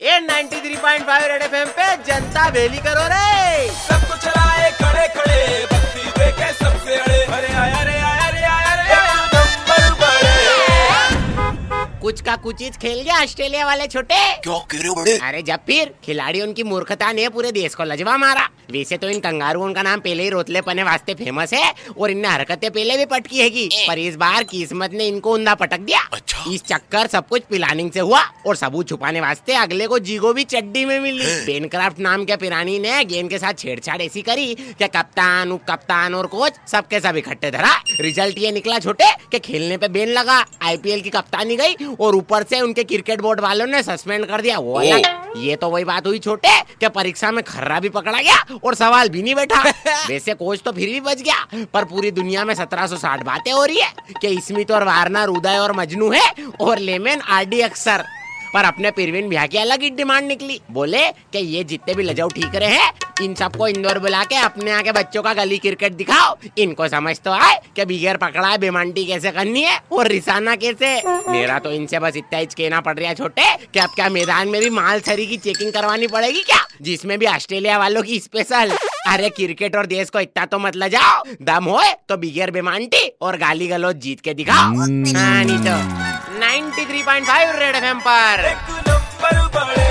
ए 93.5 red FM पे जनता बेली करो रे। कुछ का कुछ चीज़ खेल गया ऑस्ट्रेलिया वाले छोटे। क्यों? कह रहे हो बड़े? अरे जब फिर खिलाड़ी उनकी मूर्खता ने पूरे देश को लजवा मारा। वैसे तो इन कंगारुओं का नाम पहले ही रोतले पने वास्ते फ़ेमस है और इनने हरकतें पहले भी पटकी हैगी। पर इस बार किस्मत ने इनको उंदा पटक दिया। अच्छा। इस चक्कर सब कुछ पिलानिंग से हुआ और सबूत छुपाने वास्ते अगले को जीगो भी चड्डी में मिली। बेनक्राफ्ट नाम के पिरानी ने गेंद के साथ छेड़छाड़ ऐसी करी कि कप्तान उप कप्तान और कोच सबके सब इकट्ठे धरा। रिज़ल्ट ये निकला छोटे के खेलने पे बेन लगा। आईपीएल की कप्तानी गई और ऊपर से उनके क्रिकेट बोर्ड वालों ने सस्पेंड कर दिया। वो अलग ये तो वही बात हुई छोटे कि परीक्षा में खर्रा भी पकड़ा गया और सवाल भी नहीं बैठा। वैसे कोच तो फिर भी बच गया पर पूरी दुनिया में 1760 बातें हो रही है कि स्मित और वार्नर उदय और मजनू है और लेमेन आरडी अक्सर। पर अपने परवीन भैया की अलग ही डिमांड निकली। बोले कि ये जितने भी लजाऊ ठीक रहे हैं इन सबको इंदौर बुला के अपने आके बच्चों का गली क्रिकेट दिखाओ। इनको समझ तो आए कि बिगैर पकड़ा है बेमांटी कैसे करनी है और रिसाना कैसे मेरा तो इनसे बस इतना ही कहना पड़ रहा है छोटे कि अब क्या मैदान में भी माल सरी की चेकिंग करवानी पड़ेगी क्या? जिसमें भी ऑस्ट्रेलिया वालों की स्पेशल अरे क्रिकेट और देश को इतना तो मत लजाओ। दम होए तो बिगैर बेमांटी और गाली गलौज जीत के दिखाओ। हाँ, नहीं तो। 93.5 रेड एफएम पर।